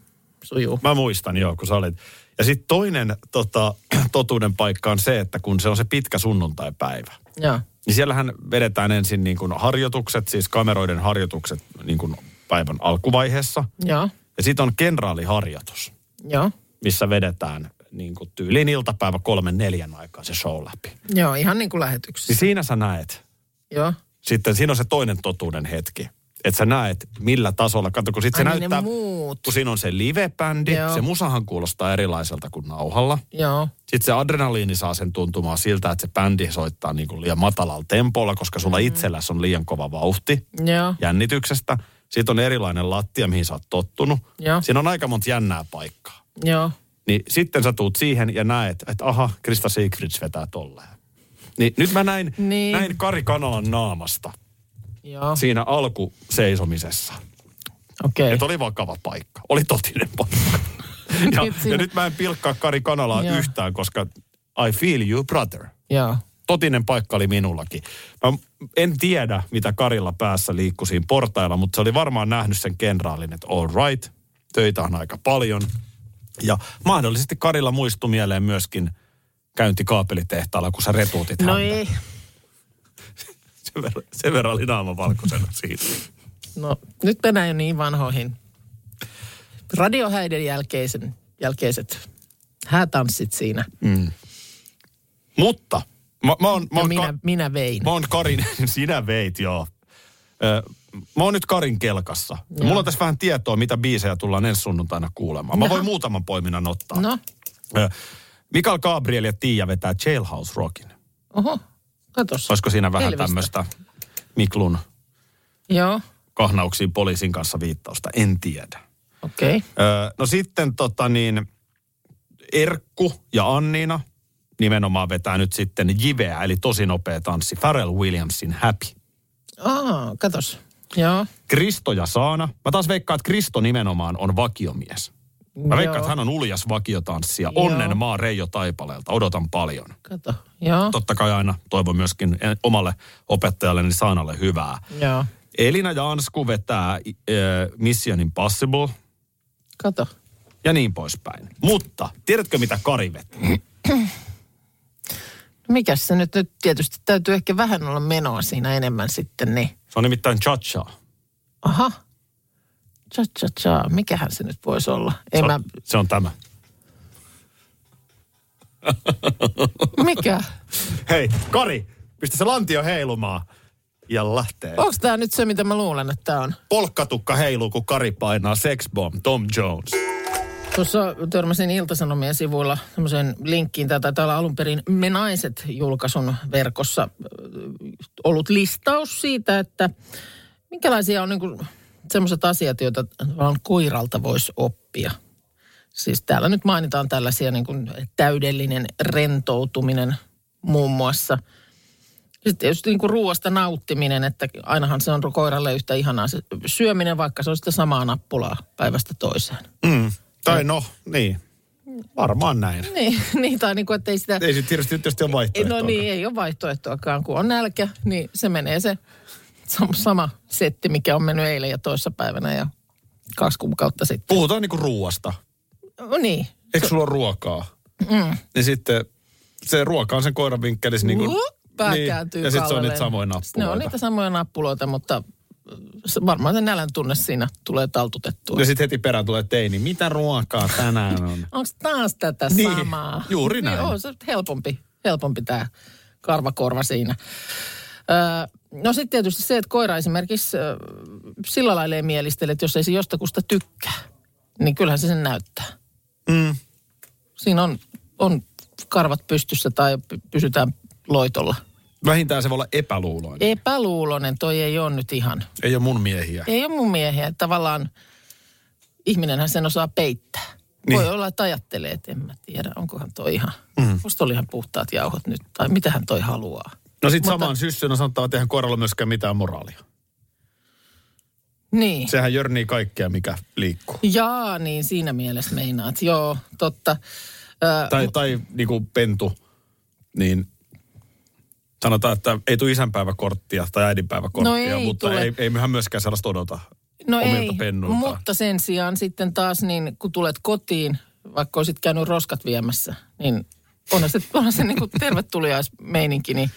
[SPEAKER 2] sujuu.
[SPEAKER 3] Mä muistan, joo, kun sä olit. Ja sitten toinen tota, totuuden paikka on se, että kun se on se pitkä sunnuntaipäivä,
[SPEAKER 2] Joo,
[SPEAKER 3] niin siellähän vedetään ensin niin kuin harjoitukset, siis kameroiden harjoitukset niin kuin päivän alkuvaiheessa.
[SPEAKER 2] joo,
[SPEAKER 3] Ja sitten on kenraaliharjoitus,
[SPEAKER 2] joo,
[SPEAKER 3] missä vedetään niin kuin tyyliin iltapäivä kolmen neljän aikaa se show läpi.
[SPEAKER 2] joo, ihan niin kuin lähetyksessä.
[SPEAKER 3] Niin siinä sä näet,
[SPEAKER 2] Joo,
[SPEAKER 3] sitten siinä on se toinen totuuden hetki. Että sä näet, millä tasolla. Kato, kun sitten se
[SPEAKER 2] Ai niin
[SPEAKER 3] näyttää,
[SPEAKER 2] muut.
[SPEAKER 3] kun siinä on se live-bändi,
[SPEAKER 2] Joo.
[SPEAKER 3] se musahan kuulostaa erilaiselta kuin nauhalla.
[SPEAKER 2] joo,
[SPEAKER 3] Sitten se adrenaliini saa sen tuntumaan siltä, että se bändi soittaa niin kuin liian matalalla tempolla, koska sulla
[SPEAKER 2] Mm.
[SPEAKER 3] itselläsi on liian kova vauhti
[SPEAKER 2] joo,
[SPEAKER 3] jännityksestä. Sitten on erilainen lattia, mihin sä oot tottunut.
[SPEAKER 2] Joo.
[SPEAKER 3] Siinä on aika monta jännää paikkaa.
[SPEAKER 2] joo,
[SPEAKER 3] Niin sitten sä tuut siihen ja näet, että aha, Krista Siegfrieds vetää tolleen. Niin nyt mä näin,
[SPEAKER 2] Niin.
[SPEAKER 3] näin Kari Kanalan naamasta
[SPEAKER 2] joo,
[SPEAKER 3] siinä alkuseisomisessa.
[SPEAKER 2] okei.
[SPEAKER 3] Että oli vakava paikka. Oli totinen paikka. ja,
[SPEAKER 2] Nyt siinä-
[SPEAKER 3] ja nyt mä en pilkkaa Kari Kanalaa
[SPEAKER 2] Joo.
[SPEAKER 3] yhtään, koska I feel you, brother.
[SPEAKER 2] Joo,
[SPEAKER 3] Totinen paikka oli minullakin. Mä en tiedä, mitä Karilla päässä liikkui siinä portailla, mutta se oli varmaan nähnyt sen kenraalin, että all right, töitä on aika paljon. Ja mahdollisesti Karilla muistui mieleen myöskin käynti kaapelitehtaalla, kun sä retuutit
[SPEAKER 2] no
[SPEAKER 3] häntä.
[SPEAKER 2] ei.
[SPEAKER 3] sen, verran, sen verran oli naama valkoisena siitä.
[SPEAKER 2] No, nyt mennään jo niin vanhoihin. Radiohäiden jälkeisen, jälkeiset häätanssit siinä.
[SPEAKER 3] Mutta mä, mä oon, mä
[SPEAKER 2] Ja
[SPEAKER 3] oon,
[SPEAKER 2] minä,
[SPEAKER 3] ka,
[SPEAKER 2] minä vein.
[SPEAKER 3] mä oon Karin, sinä veit joo. Ö, mä oon nyt Karin kelkassa.
[SPEAKER 2] Joo.
[SPEAKER 3] mulla on tässä vähän tietoa, mitä biisejä tullaan ensi sunnuntaina kuulemaan. Mä
[SPEAKER 2] Jaha.
[SPEAKER 3] voin muutaman poiminnan ottaa.
[SPEAKER 2] No,
[SPEAKER 3] Mikael Gabriel ja Tiia vetää Jailhouse Rockin.
[SPEAKER 2] oho, katos.
[SPEAKER 3] Olisiko siinä vähän
[SPEAKER 2] Elvistä.
[SPEAKER 3] tämmöistä Miklun
[SPEAKER 2] Joo,
[SPEAKER 3] kahnauksiin poliisin kanssa viittausta? En tiedä.
[SPEAKER 2] okei. Okay.
[SPEAKER 3] Öö, no sitten tota niin, Erkku ja Anniina nimenomaan vetää nyt sitten jiveä, eli tosi nopea tanssi. Pharrell Williamsin Happy.
[SPEAKER 2] Aa, katos. Joo.
[SPEAKER 3] Kristo ja Saana. Mä taas veikkaan, että Kristo nimenomaan on vakiomies. Mä veikkaan, että hän on uljas vakiotanssija.
[SPEAKER 2] Joo.
[SPEAKER 3] Onnen maa Reijo Taipaleelta. Odotan paljon.
[SPEAKER 2] Kato. Joo.
[SPEAKER 3] Totta kai aina toivon myöskin omalle opettajalleni Saanalle hyvää.
[SPEAKER 2] Joo.
[SPEAKER 3] Elina ja Ansku vetää äh, Mission Impossible
[SPEAKER 2] Kato.
[SPEAKER 3] ja niin poispäin. Mutta tiedätkö mitä Kari vetää?
[SPEAKER 2] Mikäs se nyt, nyt tietysti täytyy ehkä vähän olla menoa siinä enemmän sitten, niin.
[SPEAKER 3] Se on nimittäin cha-cha.
[SPEAKER 2] Aha. Cha cha cha. Mikähän se nyt voisi olla? Ei
[SPEAKER 3] Se
[SPEAKER 2] mä,
[SPEAKER 3] on, se on tämä.
[SPEAKER 2] mikä?
[SPEAKER 3] Hei, Kari, pistä se lantio heilumaan. Ja lähtee.
[SPEAKER 2] Onko tämä nyt se, mitä mä luulen, että tämä on?
[SPEAKER 3] Polkkatukka heiluu, kun Kari painaa Sex Bomb, Tom Jones.
[SPEAKER 2] Tuossa törmäsin Iltasanomien sivuilla semmoiseen linkkiin. Taitaa olla alun perin Me Naiset julkaisun verkossa ollut listaus siitä, että minkälaisia on niin semmoiset asiat, joita vaan koiralta voisi oppia. Siis täällä nyt mainitaan tällaisia niin kuin täydellinen rentoutuminen muun muassa. Sitten tietysti niin kuin ruoasta nauttiminen, että ainahan se on koiralle yhtä ihanaa se syöminen, vaikka se on sitä samaa nappulaa päivästä toiseen.
[SPEAKER 3] Mm. Tai no, niin. Varmaan näin.
[SPEAKER 2] Niin, niin tai niin kuin, että ei sitä...
[SPEAKER 3] Ei sitten tietysti, tietysti ole vaihtoehtoa.
[SPEAKER 2] No niin, ei ole vaihtoehtoakaan. Kun on nälkä, niin se menee se sam- sama setti, mikä on mennyt eilen ja toissapäivänä ja kaksi kuukautta sitten.
[SPEAKER 3] Puhutaan niinku ruuasta.
[SPEAKER 2] No niin.
[SPEAKER 3] Eikö sulla ole ruokaa?
[SPEAKER 2] Mm.
[SPEAKER 3] Niin sitten se ruoka on sen koiran vinkkelissä niin kuin...
[SPEAKER 2] Uh, pää kääntyy
[SPEAKER 3] Ja sitten se on niitä samoja
[SPEAKER 2] Ne
[SPEAKER 3] nappuloita.
[SPEAKER 2] on niitä samoja nappuloita, mutta varmaan se nälän tunne siinä tulee taltutettua.
[SPEAKER 3] Ja sitten heti perään tulee teini. Mitä ruokaa tänään on?
[SPEAKER 2] Onko taas tätä
[SPEAKER 3] Niin,
[SPEAKER 2] samaa?
[SPEAKER 3] juuri näin.
[SPEAKER 2] Niin, on se helpompi, helpompi tämä karvakorva siinä. Öö, no sitten tietysti se, että koira esimerkiksi öö, sillä lailla ei mielistele, että jos ei se jostakusta tykkää, niin kyllähän se sen näyttää.
[SPEAKER 3] Mm.
[SPEAKER 2] Siinä on, on karvat pystyssä tai py- pysytään loitolla.
[SPEAKER 3] Vähintään se voi olla epäluuloinen.
[SPEAKER 2] Epäluulonen toi ei ole nyt ihan.
[SPEAKER 3] Ei ole mun miehiä.
[SPEAKER 2] Ei ole mun miehiä. Tavallaan ihminenhän sen osaa peittää.
[SPEAKER 3] Niin.
[SPEAKER 2] Voi olla, että ajattelee, että en mä tiedä, onkohan toi ihan, mm. musta oli ihan puhtaat jauhot nyt, tai mitä hän toi haluaa.
[SPEAKER 3] No sitten
[SPEAKER 2] Mutta-
[SPEAKER 3] samaan syssynä sanotaan, että eihän koiralla myöskään mitään moraalia.
[SPEAKER 2] Niin. Se...
[SPEAKER 3] Sehän jörnii kaikkea, mikä liikkuu.
[SPEAKER 2] Jaa, niin siinä mielessä meinaat. Joo, totta. Ö,
[SPEAKER 3] Tai, tai niin kuin pentu, niin sanotaan, että ei tule isänpäiväkorttia tai äidinpäiväkorttia,
[SPEAKER 2] No ei
[SPEAKER 3] mutta
[SPEAKER 2] tule.
[SPEAKER 3] ei, ei mehän myöskään sellaista odota
[SPEAKER 2] no
[SPEAKER 3] omilta
[SPEAKER 2] ei,
[SPEAKER 3] pennuiltaan.
[SPEAKER 2] mutta sen sijaan sitten taas niin, kun tulet kotiin, vaikka olisit käynyt roskat viemässä, niin onhan se, onhan se niin kuin tervetuliaismeininki, niin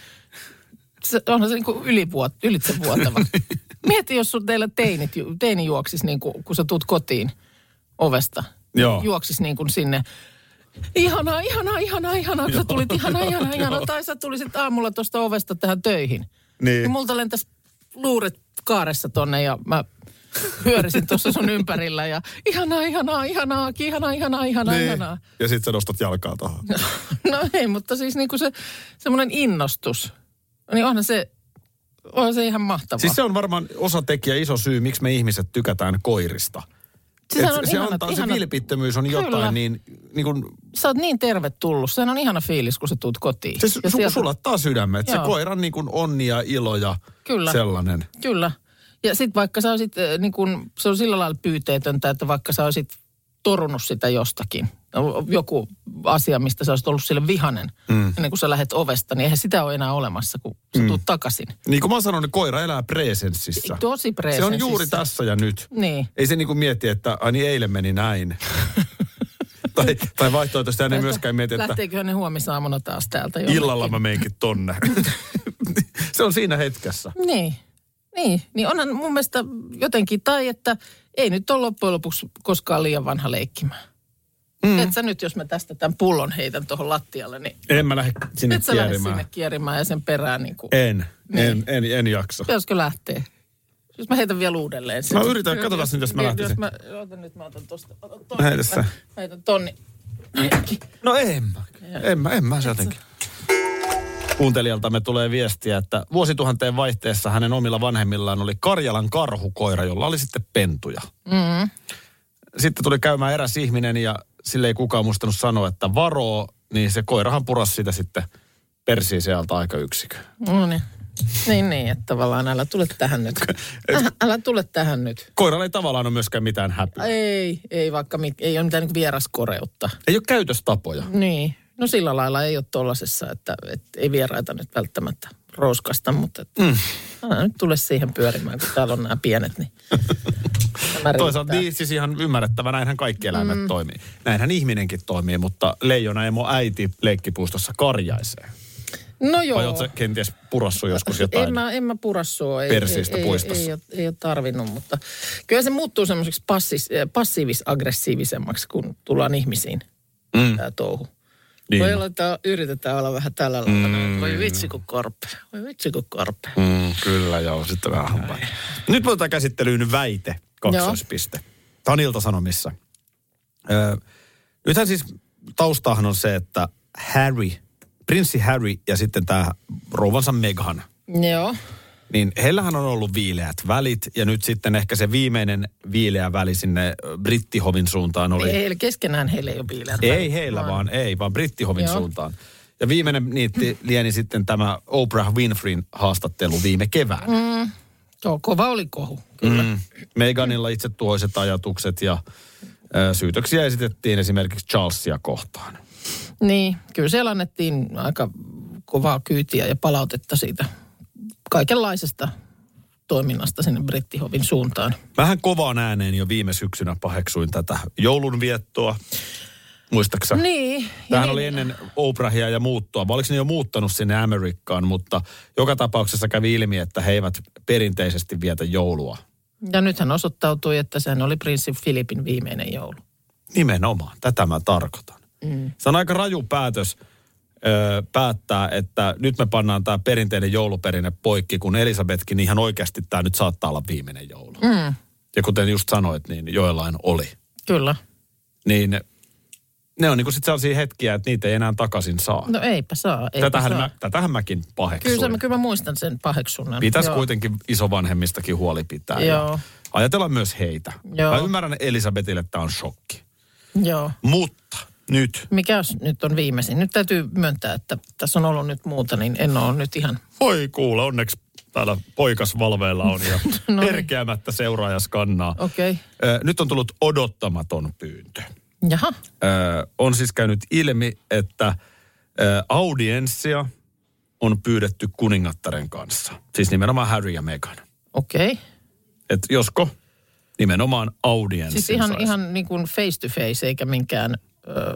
[SPEAKER 2] se, onhan se niin kuin ylivuot, ylitsevuotava. Mieti, jos sun teillä teinit, teini juoksis niin kuin, kun sä tuut kotiin ovesta.
[SPEAKER 3] Joo.
[SPEAKER 2] Juoksis niin kuin sinne. Ihanaa, ihanaa, ihanaa, ihanaa, kun sä tulit ihanaa, ihanaa, ihanaa. Tai sä tulisit aamulla tuosta ovesta tähän töihin.
[SPEAKER 3] Niin.
[SPEAKER 2] Ja multa lentäisi luuret kaaressa tonne ja mä hyörisin tuossa sun ympärillä ja ihanaa, ihanaa, ihanaa, ihanaa, ihanaa, ihanaa,
[SPEAKER 3] Niin.
[SPEAKER 2] ihanaa.
[SPEAKER 3] Ja sitten sä nostat jalkaa tuohon.
[SPEAKER 2] No ei, mutta siis niinku se semmoinen innostus, niin onhan se, onhan se ihan mahtavaa.
[SPEAKER 3] Siis se on varmaan osatekijä, iso syy, miksi me ihmiset tykätään koirista. Et
[SPEAKER 2] on
[SPEAKER 3] se,
[SPEAKER 2] ihanat-
[SPEAKER 3] antaa, se
[SPEAKER 2] ihanat-
[SPEAKER 3] vilpittömyys on
[SPEAKER 2] Kyllä.
[SPEAKER 3] jotain, niin, niin kuin,
[SPEAKER 2] Sä oot niin tervetullut. Sehän on ihana fiilis, kun sä tuut kotiin.
[SPEAKER 3] se su,
[SPEAKER 2] Ja sieltä-
[SPEAKER 3] sulattaa sydämet. Se koiran niin kuin onni ja ilo ja
[SPEAKER 2] Kyllä.
[SPEAKER 3] sellainen.
[SPEAKER 2] Kyllä. Ja sitten vaikka sä olisit, äh, niin kun, se on sillä lailla pyyteetöntä, että vaikka sä olisit torunut sitä jostakin, joku asia, mistä sä olisit ollut sille vihanen, mm. ennen kuin sä lähdet ovesta, niin eihän sitä ole enää olemassa, kun sä mm. tuut takaisin.
[SPEAKER 3] Niin kuin mä sanon, niin koira elää presenssissä.
[SPEAKER 2] Tosi
[SPEAKER 3] Se on
[SPEAKER 2] presenssissä.
[SPEAKER 3] juuri tässä ja nyt.
[SPEAKER 2] Niin.
[SPEAKER 3] Ei se niin kuin mieti, että ai niin eilen meni näin. tai, tai vaihtoehtoisesti hän ei myöskään mieti, että
[SPEAKER 2] Lähteeköhän ne huomisaamuna taas täältä jo?
[SPEAKER 3] illalla mä menenkin tonne. Se on siinä hetkessä.
[SPEAKER 2] Niin. Niin, niin onhan mun mielestä jotenkin, tai että ei nyt ole loppujen lopuksi koskaan liian vanha leikkimään. Mm. Et sä nyt, jos mä tästä tämän pullon heitän tuohon lattialle, niin
[SPEAKER 3] En mä lähde sinne
[SPEAKER 2] nyt sä
[SPEAKER 3] kierimään.
[SPEAKER 2] sinne kierimään ja sen perään niin kuin,
[SPEAKER 3] En,
[SPEAKER 2] Niin.
[SPEAKER 3] en, en, en jaksa.
[SPEAKER 2] pitäisikö lähteä? Jos mä heitän vielä uudelleen.
[SPEAKER 3] Mä yritän, katsotaan nyt, jos mä lähtisin.
[SPEAKER 2] Jos mä, otan nyt, mä otan tosta. Otan ton,
[SPEAKER 3] sä.
[SPEAKER 2] Mä heitän tonni.
[SPEAKER 3] No en mä. En mä, en mä se jotenkin. Kuuntelijaltamme tulee viestiä, että vuosituhanteen vaihteessa hänen omilla vanhemmillaan oli Karjalan karhukoira, jolla oli sitten pentuja.
[SPEAKER 2] Mm.
[SPEAKER 3] Sitten tuli käymään eräs ihminen ja sille ei kukaan muistanut sanoa, että varoo, niin se koirahan purasi sitä sitten persiin sieltä aika yksikö.
[SPEAKER 2] No niin. Niin, niin, että tavallaan älä tule tähän nyt. Älä, älä tule tähän nyt.
[SPEAKER 3] Koiralla ei tavallaan ole myöskään mitään häpyä.
[SPEAKER 2] Ei, ei vaikka, mit- ei ole mitään niin vieraskoreutta.
[SPEAKER 3] Ei ole käytöstapoja.
[SPEAKER 2] Niin, no sillä lailla ei ole tollasessa, että, että ei vieraita nyt välttämättä roskasta, mutta että mm. älä nyt tule siihen pyörimään, kun täällä on nämä pienet, niin
[SPEAKER 3] Toisaalta niin, siis ihan ymmärrettävä, näinhän kaikki eläimet mm. toimii. Näinhän ihminenkin toimii, mutta leijona emo äiti leikkipuistossa karjaisee.
[SPEAKER 2] No joo.
[SPEAKER 3] Vai sä kenties purassu joskus jotain?
[SPEAKER 2] En mä, en mä pura sua. Ei,
[SPEAKER 3] Persiistä
[SPEAKER 2] ei, ei,
[SPEAKER 3] puistossa.
[SPEAKER 2] Ei, ei, ole, ei ole tarvinnut, mutta kyllä se muuttuu semmoiseksi passis, eh, passiivis-aggressiivisemmaksi, kun tullaan ihmisiin mm. tämä touhu.
[SPEAKER 3] Niin.
[SPEAKER 2] Voi olla, että yritetään olla vähän tällä lailla. Mm. Voi vitsi kun korpe. Voi vitsi kun korpe.
[SPEAKER 3] Mm, kyllä joo, sitten vähän hampaa. Nyt otetaan käsittelyyn väite, kaksoispiste. Tämä on Ilta-Sanomissa. Öö, nythän siis taustahan on se, että Harry, prinssi Harry ja sitten tämä rouvansa Meghan,
[SPEAKER 2] Joo.
[SPEAKER 3] Niin heillähän on ollut viileät välit ja nyt sitten ehkä se viimeinen viileä väli sinne ö, Brittihovin suuntaan oli.
[SPEAKER 2] Ei, heillä keskenään heillä ei ole biileä.
[SPEAKER 3] Ei heillä vaan, ei, vaan Brittihovin
[SPEAKER 2] Joo.
[SPEAKER 3] suuntaan. Ja viimeinen niitti lieni sitten tämä Oprah Winfreyn haastattelu viime keväänä.
[SPEAKER 2] Mm. Joo, kova oli kohu. Kyllä. Mm.
[SPEAKER 3] Mm. Meganilla itse tuoiset ajatukset ja ö, syytöksiä esitettiin esimerkiksi Charlesia kohtaan.
[SPEAKER 2] Niin, kyllä siellä annettiin aika kovaa kyytiä ja palautetta siitä kaikenlaisesta toiminnasta sinne Brittihovin suuntaan.
[SPEAKER 3] Vähän kovaan ääneen jo viime syksynä paheksuin tätä joulunviettoa. Muistaaksä?
[SPEAKER 2] Niin.
[SPEAKER 3] Tämähän
[SPEAKER 2] ja
[SPEAKER 3] oli
[SPEAKER 2] niin-
[SPEAKER 3] ennen Oprahia ja muuttua. Vai oliko ne jo muuttanut sinne Amerikkaan, mutta joka tapauksessa kävi ilmi, että he eivät perinteisesti vietä joulua.
[SPEAKER 2] Ja nythän osoittautui, että sehän oli prinssi Filipin viimeinen joulu.
[SPEAKER 3] Nimenomaan, tätä mä tarkoitan. Mm. Se on aika raju päätös ö, päättää, että nyt me pannaan tämä perinteinen jouluperinne poikki, kun Elisabetkin ihan oikeasti tämä nyt saattaa olla viimeinen joulu.
[SPEAKER 2] Mm.
[SPEAKER 3] Ja kuten just sanoit, niin joillain oli.
[SPEAKER 2] Kyllä.
[SPEAKER 3] Niin ne on niinku sitten sellaisia hetkiä, että niitä ei enää takaisin saa.
[SPEAKER 2] No eipä saa. Eipä
[SPEAKER 3] tätähän,
[SPEAKER 2] saa.
[SPEAKER 3] mä, tätähän mäkin paheksuin.
[SPEAKER 2] Kyllä, se, kyllä mä muistan sen paheksunnan.
[SPEAKER 3] Pitäisi
[SPEAKER 2] Joo.
[SPEAKER 3] kuitenkin isovanhemmistakin huoli pitää.
[SPEAKER 2] Joo.
[SPEAKER 3] Ja ajatella myös heitä.
[SPEAKER 2] Joo.
[SPEAKER 3] Mä ymmärrän Elisabetille, että tämä on shokki.
[SPEAKER 2] Joo.
[SPEAKER 3] Mutta nyt,
[SPEAKER 2] Mikä nyt on viimeisin? Nyt täytyy myöntää, että tässä on ollut nyt muuta, niin en ole nyt ihan...
[SPEAKER 3] voi kuule, onneksi täällä poikas valveilla on ja
[SPEAKER 2] No niin.
[SPEAKER 3] herkeämättä seuraaja skannaa.
[SPEAKER 2] Okay.
[SPEAKER 3] Ö, Nyt on tullut odottamaton pyyntö.
[SPEAKER 2] Jaha.
[SPEAKER 3] Ö, On siis käynyt ilmi, että ö, audienssia on pyydetty kuningattaren kanssa. Siis nimenomaan Harry ja Meghan.
[SPEAKER 2] Okei. Okay.
[SPEAKER 3] Että josko nimenomaan audienssin
[SPEAKER 2] Siis ihan,
[SPEAKER 3] saisi.
[SPEAKER 2] ihan niin kuin face to face, eikä minkään... Ö,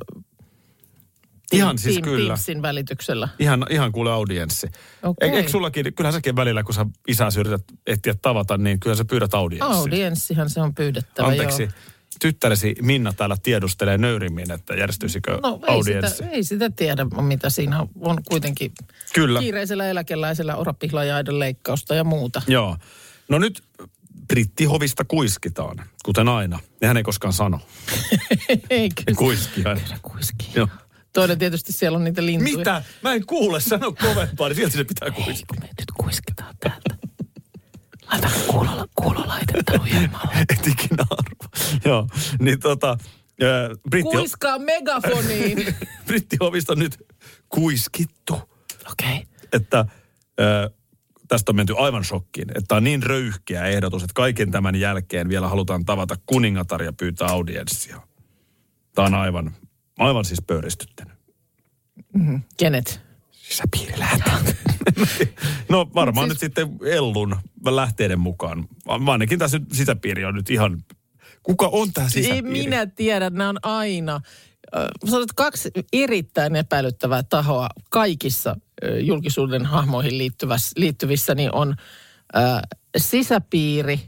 [SPEAKER 3] Ihan siis
[SPEAKER 2] Team-
[SPEAKER 3] kyllä.
[SPEAKER 2] Teamsin välityksellä.
[SPEAKER 3] Ihan, ihan kuule audienssi.
[SPEAKER 2] Okei.
[SPEAKER 3] Eikö, sullakin, kyllähän säkin välillä, kun sä isäsi yrität ehtiä tavata, niin kyllä sä pyydät audienssia.
[SPEAKER 2] Audienssihan se on pyydettävä,
[SPEAKER 3] Anteeksi,
[SPEAKER 2] joo.
[SPEAKER 3] tyttäresi Minna täällä tiedustelee nöyrimmin, että järjestyisikö
[SPEAKER 2] No ei
[SPEAKER 3] audienssi.
[SPEAKER 2] sitä, ei sitä tiedä, mitä siinä on. On kuitenkin
[SPEAKER 3] Kyllä.
[SPEAKER 2] kiireisellä eläkeläisellä orapihlajaiden leikkausta ja muuta.
[SPEAKER 3] Joo. No nyt brittihovista kuiskitaan, kuten aina. Nehän ei koskaan sano.
[SPEAKER 2] ei kyllä.
[SPEAKER 3] kuiski aina.
[SPEAKER 2] Kyllä kuiski.
[SPEAKER 3] Joo.
[SPEAKER 2] Toinen tietysti siellä on niitä lintuja.
[SPEAKER 3] Mitä? Mä en kuule, sano kovempaa, niin silti se pitää
[SPEAKER 2] Ei,
[SPEAKER 3] kuiskia.
[SPEAKER 2] kun me nyt kuiskitaan täältä. Laita kuulolla, kuulolaitetta lujemmalle.
[SPEAKER 3] Et ikinä arva. Joo, niin tota, britti,
[SPEAKER 2] Kuiskaa megafoniin.
[SPEAKER 3] brittihovista nyt kuiskittu,
[SPEAKER 2] Okei. Okay.
[SPEAKER 3] että tästä on menty aivan shokkiin. Että on niin röyhkeä ehdotus, että kaiken tämän jälkeen vielä halutaan tavata kuningatar ja pyytää audienssia. Tämä on aivan, aivan siis pöyristyttänyt.
[SPEAKER 2] Kenet?
[SPEAKER 3] Sisäpiiri lähtee. no varmaan nyt sitten Ellun lähteiden mukaan. Ainakin tässä sisäpiiri on nyt ihan... Kuka on tämä
[SPEAKER 2] Ei
[SPEAKER 3] sisäpiiri?
[SPEAKER 2] minä tiedä, nämä on aina sanot kaksi erittäin epäilyttävää tahoa kaikissa julkisuuden hahmoihin liittyvässä, liittyvissä, niin on sisäpiiri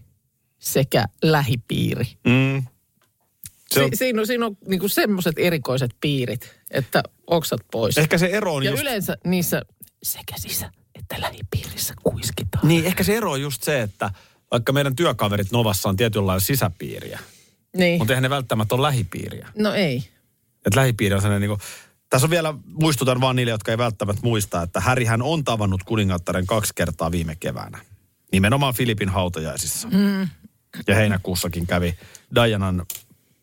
[SPEAKER 2] sekä lähipiiri.
[SPEAKER 3] Mm. Se on,
[SPEAKER 2] Si- siinä on, siinä on niin semmoiset erikoiset piirit, että oksat pois.
[SPEAKER 3] ehkä se ero on
[SPEAKER 2] ja
[SPEAKER 3] just...
[SPEAKER 2] yleensä niissä sekä sisä- että lähipiirissä kuiskitaan.
[SPEAKER 3] Niin, ehkä se ero on just se, että vaikka meidän työkaverit Novassa on tietynlainen sisäpiiriä,
[SPEAKER 2] Niin.
[SPEAKER 3] mutta eihän ne välttämättä ole lähipiiriä.
[SPEAKER 2] No ei.
[SPEAKER 3] Että lähipiiri on sellainen niin kuin, tässä on vielä, muistutan vaan niille, jotka ei välttämättä muista, että Härihän on tavannut kuningattaren kaksi kertaa viime keväänä. Nimenomaan Filipin hautajaisissa. Mm. Ja heinäkuussakin kävi Dianan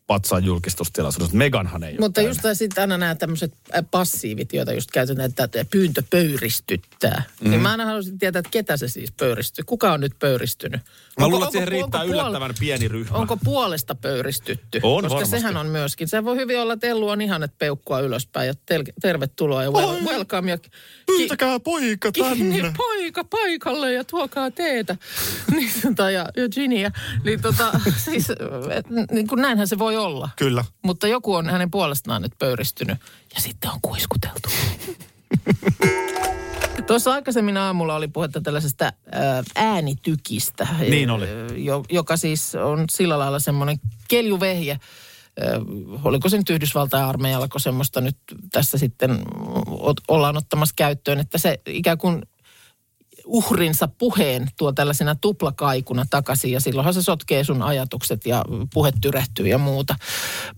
[SPEAKER 3] patsaan julkistustilaisuudessa. Meganhan ei
[SPEAKER 2] Mutta just sitten aina nämä tämmöiset passiivit, joita just käytetään, että pyyntö pöyristyttää. Mm. Niin mä aina haluaisin tietää, että ketä se siis pöyristyy. Kuka on nyt pöyristynyt?
[SPEAKER 3] Mä luulen, että siihen riittää
[SPEAKER 2] onko puol-
[SPEAKER 3] yllättävän pieni ryhmä.
[SPEAKER 2] Onko puolesta pöyristytty?
[SPEAKER 3] On
[SPEAKER 2] Koska
[SPEAKER 3] varmasti.
[SPEAKER 2] sehän on myöskin. Se voi hyvin olla, että Ellu on ihan, että peukkua ylöspäin ja tel- tervetuloa ja wel- welcome. Ja ki-
[SPEAKER 3] Pyytäkää poika
[SPEAKER 2] Niin, poika paikalle ja tuokaa teetä. Niin, tota, ja, ja giniä. Niin tota, siis, et, niin kuin näinhän se voi olla.
[SPEAKER 3] Kyllä.
[SPEAKER 2] Mutta joku on hänen puolestaan nyt pöyristynyt ja sitten on kuiskuteltu. Tuossa aikaisemmin aamulla oli puhetta tällaisesta ää, äänitykistä.
[SPEAKER 3] Niin oli.
[SPEAKER 2] Joka siis on sillä lailla semmoinen keljuvehje. Oliko se nyt Yhdysvaltain armeijalla, semmoista nyt tässä sitten ollaan ottamassa käyttöön, että se ikään kuin uhrinsa puheen tuo tällaisena tuplakaikuna takaisin ja silloinhan se sotkee sun ajatukset ja puhe tyrehtyy ja muuta.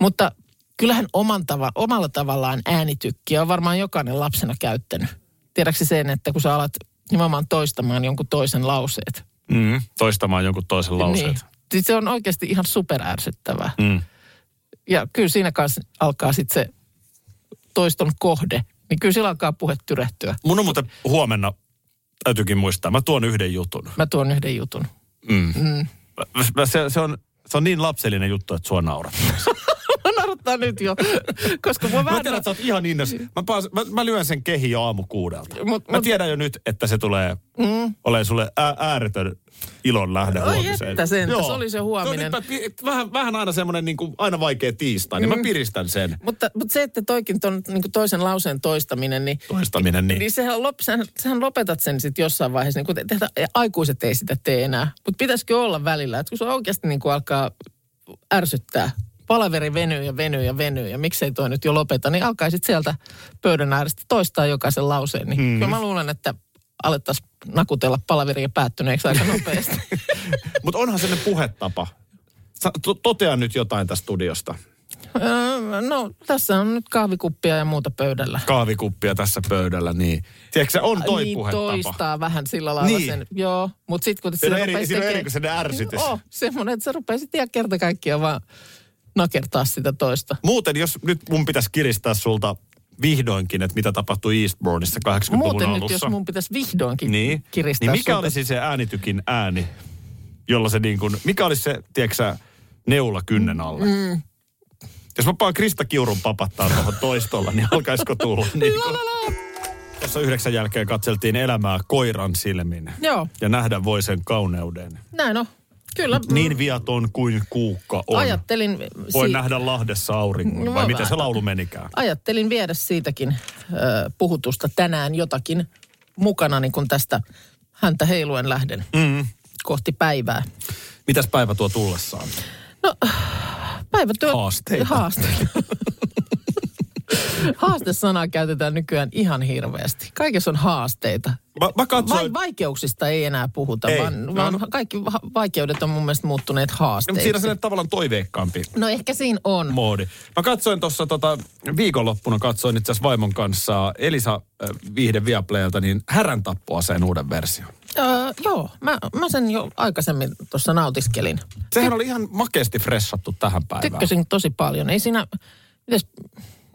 [SPEAKER 2] Mutta kyllähän oman tava, omalla tavallaan äänitykkiä on varmaan jokainen lapsena käyttänyt. Tiedätkö sen, että kun sä alat nimenomaan toistamaan jonkun toisen lauseet.
[SPEAKER 3] Mm, toistamaan jonkun toisen lauseet.
[SPEAKER 2] Niin. Siis se on oikeasti ihan superärsyttävää.
[SPEAKER 3] Mm.
[SPEAKER 2] Ja kyllä siinä kanssa alkaa sitten se toiston kohde. Niin kyllä sillä alkaa puhe tyrehtyä.
[SPEAKER 3] Mun on muuten huomenna, täytyykin muistaa, mä tuon yhden jutun.
[SPEAKER 2] Mä tuon yhden jutun.
[SPEAKER 3] Mm. Mm. Se, se, on, se on niin lapsellinen juttu, että sua naurat.
[SPEAKER 2] Mä naurattaa nyt jo, koska mua
[SPEAKER 3] Mä
[SPEAKER 2] vähän...
[SPEAKER 3] tiedän, että sä oot ihan innos. Mä, paas, mä, mä lyön sen kehi jo aamu kuudelta.
[SPEAKER 2] Mut-
[SPEAKER 3] mä
[SPEAKER 2] mut-
[SPEAKER 3] tiedän jo nyt, että se tulee mm. olemaan sulle ää, ääretön ilon lähde
[SPEAKER 2] Ai
[SPEAKER 3] huomiseen.
[SPEAKER 2] että sentään,
[SPEAKER 3] Joo.
[SPEAKER 2] se oli se
[SPEAKER 3] No
[SPEAKER 2] huominen.
[SPEAKER 3] nyt mä pi- vähän, vähän aina semmoinen niin kuin, aina vaikea tiistai, niin
[SPEAKER 2] Mm.
[SPEAKER 3] mä piristän sen.
[SPEAKER 2] Mutta, mutta se, että toikin ton, niin toisen lauseen toistaminen, niin,
[SPEAKER 3] Toistaminen, niin.
[SPEAKER 2] niin sehän, lop, sähän, sähän lopetat sen sitten jossain vaiheessa. Niin kun te, te, aikuiset ei sitä tee enää. Mutta pitäisikö olla välillä, että kun se oikeasti niin kuin alkaa ärsyttää, palaveri venyy ja venyy ja venyy ja miksei toi nyt jo lopeta, niin alkaisit sieltä pöydän äärestä toistaa jokaisen lauseen. Niin mm. kyllä mä luulen, että alettaisiin nakutella palaveria päättyneeksi aika nopeasti.
[SPEAKER 3] Mutta onhan se puhetapa. Sä, to, totea nyt jotain tästä studiosta.
[SPEAKER 2] Öö, no, tässä on nyt kahvikuppia ja muuta pöydällä.
[SPEAKER 3] Kahvikuppia tässä pöydällä, niin. Tiedätkö, se on toi
[SPEAKER 2] niin
[SPEAKER 3] puhetapa.
[SPEAKER 2] toistaa vähän sillä lailla
[SPEAKER 3] Niin.
[SPEAKER 2] sen. Joo, mutta sitten kun
[SPEAKER 3] Siinä on
[SPEAKER 2] se
[SPEAKER 3] eri,
[SPEAKER 2] rupeaa
[SPEAKER 3] siinä on
[SPEAKER 2] tekee-
[SPEAKER 3] erikoisen ärsytys.
[SPEAKER 2] Joo, semmoinen, että se rupeaa sitten ihan kerta kaikkiaan vaan nakertaa sitä toista.
[SPEAKER 3] Muuten, jos nyt mun pitäisi kiristää sulta vihdoinkin, että mitä tapahtui Eastbourneissa 80-luvun
[SPEAKER 2] Muuten
[SPEAKER 3] alussa.
[SPEAKER 2] nyt, jos mun pitäisi vihdoinkin
[SPEAKER 3] niin,
[SPEAKER 2] kiristää
[SPEAKER 3] niin mikä
[SPEAKER 2] sulta-
[SPEAKER 3] olisi se äänitykin ääni, jolla se niin kuin, mikä olisi se, tiedätkö neula kynnen alle? Mm. Jos mä paan Krista Kiurun papattaa tuohon toistolla, niin alkaisiko tulla? Niin kuin, tuossa yhdeksän jälkeen katseltiin elämää koiran silmin.
[SPEAKER 2] Joo,
[SPEAKER 3] Ja nähdä voi sen kauneuden.
[SPEAKER 2] näin on. Kyllä.
[SPEAKER 3] Niin viaton kuin kuukka on.
[SPEAKER 2] Ajattelin,
[SPEAKER 3] Voi
[SPEAKER 2] si-
[SPEAKER 3] nähdä Lahdessa auringon,
[SPEAKER 2] No
[SPEAKER 3] vai miten se laulu menikään?
[SPEAKER 2] ajattelin viedä siitäkin ö, puhutusta tänään jotakin mukana, niin kun tästä häntä heiluen lähden
[SPEAKER 3] Mm.
[SPEAKER 2] kohti päivää.
[SPEAKER 3] Mitäs päivä tuo tullessaan?
[SPEAKER 2] Päivätyö...
[SPEAKER 3] Haasteita.
[SPEAKER 2] Haasteita. Haastesanaa käytetään nykyään ihan hirveästi. Kaikessa on haasteita.
[SPEAKER 3] Mä, mä
[SPEAKER 2] Vai,
[SPEAKER 3] katsoin,
[SPEAKER 2] vaikeuksista ei enää puhuta,
[SPEAKER 3] Ei.
[SPEAKER 2] vaan,
[SPEAKER 3] No,
[SPEAKER 2] vaan
[SPEAKER 3] no.
[SPEAKER 2] kaikki va- vaikeudet on mun mielestä muuttuneet
[SPEAKER 3] no,
[SPEAKER 2] haasteiksi.
[SPEAKER 3] siinä on sellainen tavallaan toiveikkaampi
[SPEAKER 2] No ehkä siinä on.
[SPEAKER 3] moodi. Mä katsoin tuossa tota, viikonloppuna, katsoin itse asiassa vaimon kanssa Elisa äh, Viihde Viaplaylta, niin Härän tappuaseen uuden version.
[SPEAKER 2] Öö, joo, mä, mä sen jo aikaisemmin tuossa nautiskelin.
[SPEAKER 3] Sehän oli ihan makeasti fressattu tähän päivään.
[SPEAKER 2] Tykkäsin tosi paljon. Ei siinä, mites,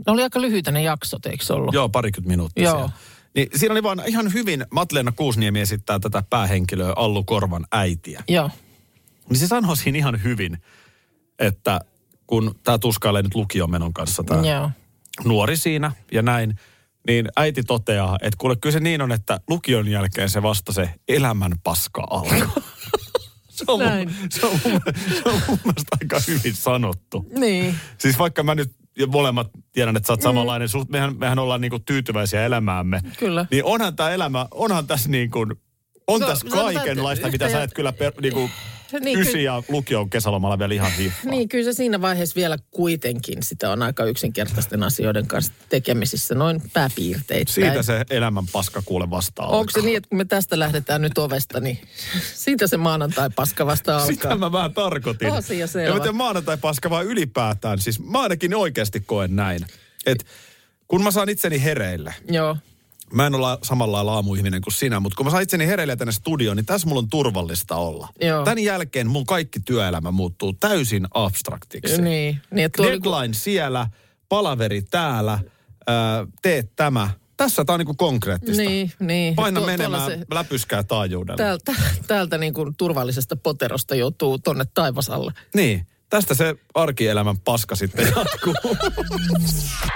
[SPEAKER 2] ne oli aika lyhyitä ne jaksot, eikö ollut?
[SPEAKER 3] Joo, parikymmentä minuuttia
[SPEAKER 2] Joo.
[SPEAKER 3] siellä. Niin siinä oli vaan ihan hyvin, Matleena Kuusniemi esittää tätä päähenkilöä Allu Korvan äitiä.
[SPEAKER 2] Joo.
[SPEAKER 3] Niin se sanoi siinä ihan hyvin, että kun tämä tuskailee nyt lukiomenon kanssa tämä
[SPEAKER 2] Joo.
[SPEAKER 3] nuori siinä ja näin, niin äiti toteaa, että kuule kyllä se niin on, että lukion jälkeen se vasta se elämän paska alkaa. se, on mun, se, on mun, se on mun mielestä aika hyvin sanottu.
[SPEAKER 2] Niin.
[SPEAKER 3] Siis vaikka mä nyt ja molemmat tiedän, että sä oot samanlainen, mm. mehän, mehän ollaan niinku tyytyväisiä elämäämme.
[SPEAKER 2] Kyllä.
[SPEAKER 3] Niin onhan tämä elämä, onhan tässä niin kuin, on
[SPEAKER 2] No,
[SPEAKER 3] tässä
[SPEAKER 2] sanotaan, että
[SPEAKER 3] kaikenlaista, mitä sä et kyllä per, niinku,
[SPEAKER 2] Niin,
[SPEAKER 3] ysi ja lukion kesälomalla vielä ihan hiffaa.
[SPEAKER 2] Niin, kyllä se siinä vaiheessa vielä kuitenkin sitä on aika yksinkertaisten asioiden kanssa tekemisissä, noin pääpiirteitä.
[SPEAKER 3] Siitä se elämän paska kuule vastaa.
[SPEAKER 2] Onko se niin, että kun me tästä lähdetään nyt ovesta, niin siitä se maanantai-paska vasta alkaa?
[SPEAKER 3] Sitä mä vähän tarkoitin.
[SPEAKER 2] Asia selvä.
[SPEAKER 3] Ja mä tiedän maanantai paska vaan ylipäätään. Siis mä ainakin oikeasti koen näin. Että kun mä saan itseni hereille,
[SPEAKER 2] Joo,
[SPEAKER 3] mä en ole samalla lailla aamuihminen kuin sinä, mutta kun mä saan itseni hereille tänne studioon, niin tässä mulla on turvallista olla.
[SPEAKER 2] Joo.
[SPEAKER 3] Tän jälkeen mun kaikki työelämä muuttuu täysin abstraktiksi.
[SPEAKER 2] niin. niin että tuo oli,
[SPEAKER 3] Deadline siellä, palaveri täällä, ää, teet tämä. Tässä tää on niinku konkreettista.
[SPEAKER 2] niin, niin.
[SPEAKER 3] Paina
[SPEAKER 2] Tuo-
[SPEAKER 3] menemään,
[SPEAKER 2] se-
[SPEAKER 3] läpyskää taajuudella.
[SPEAKER 2] Täältä, täältä niin kuin turvallisesta poterosta joutuu tonne taivasalle.
[SPEAKER 3] Niin, tästä se arkielämän paska sitten jatkuu.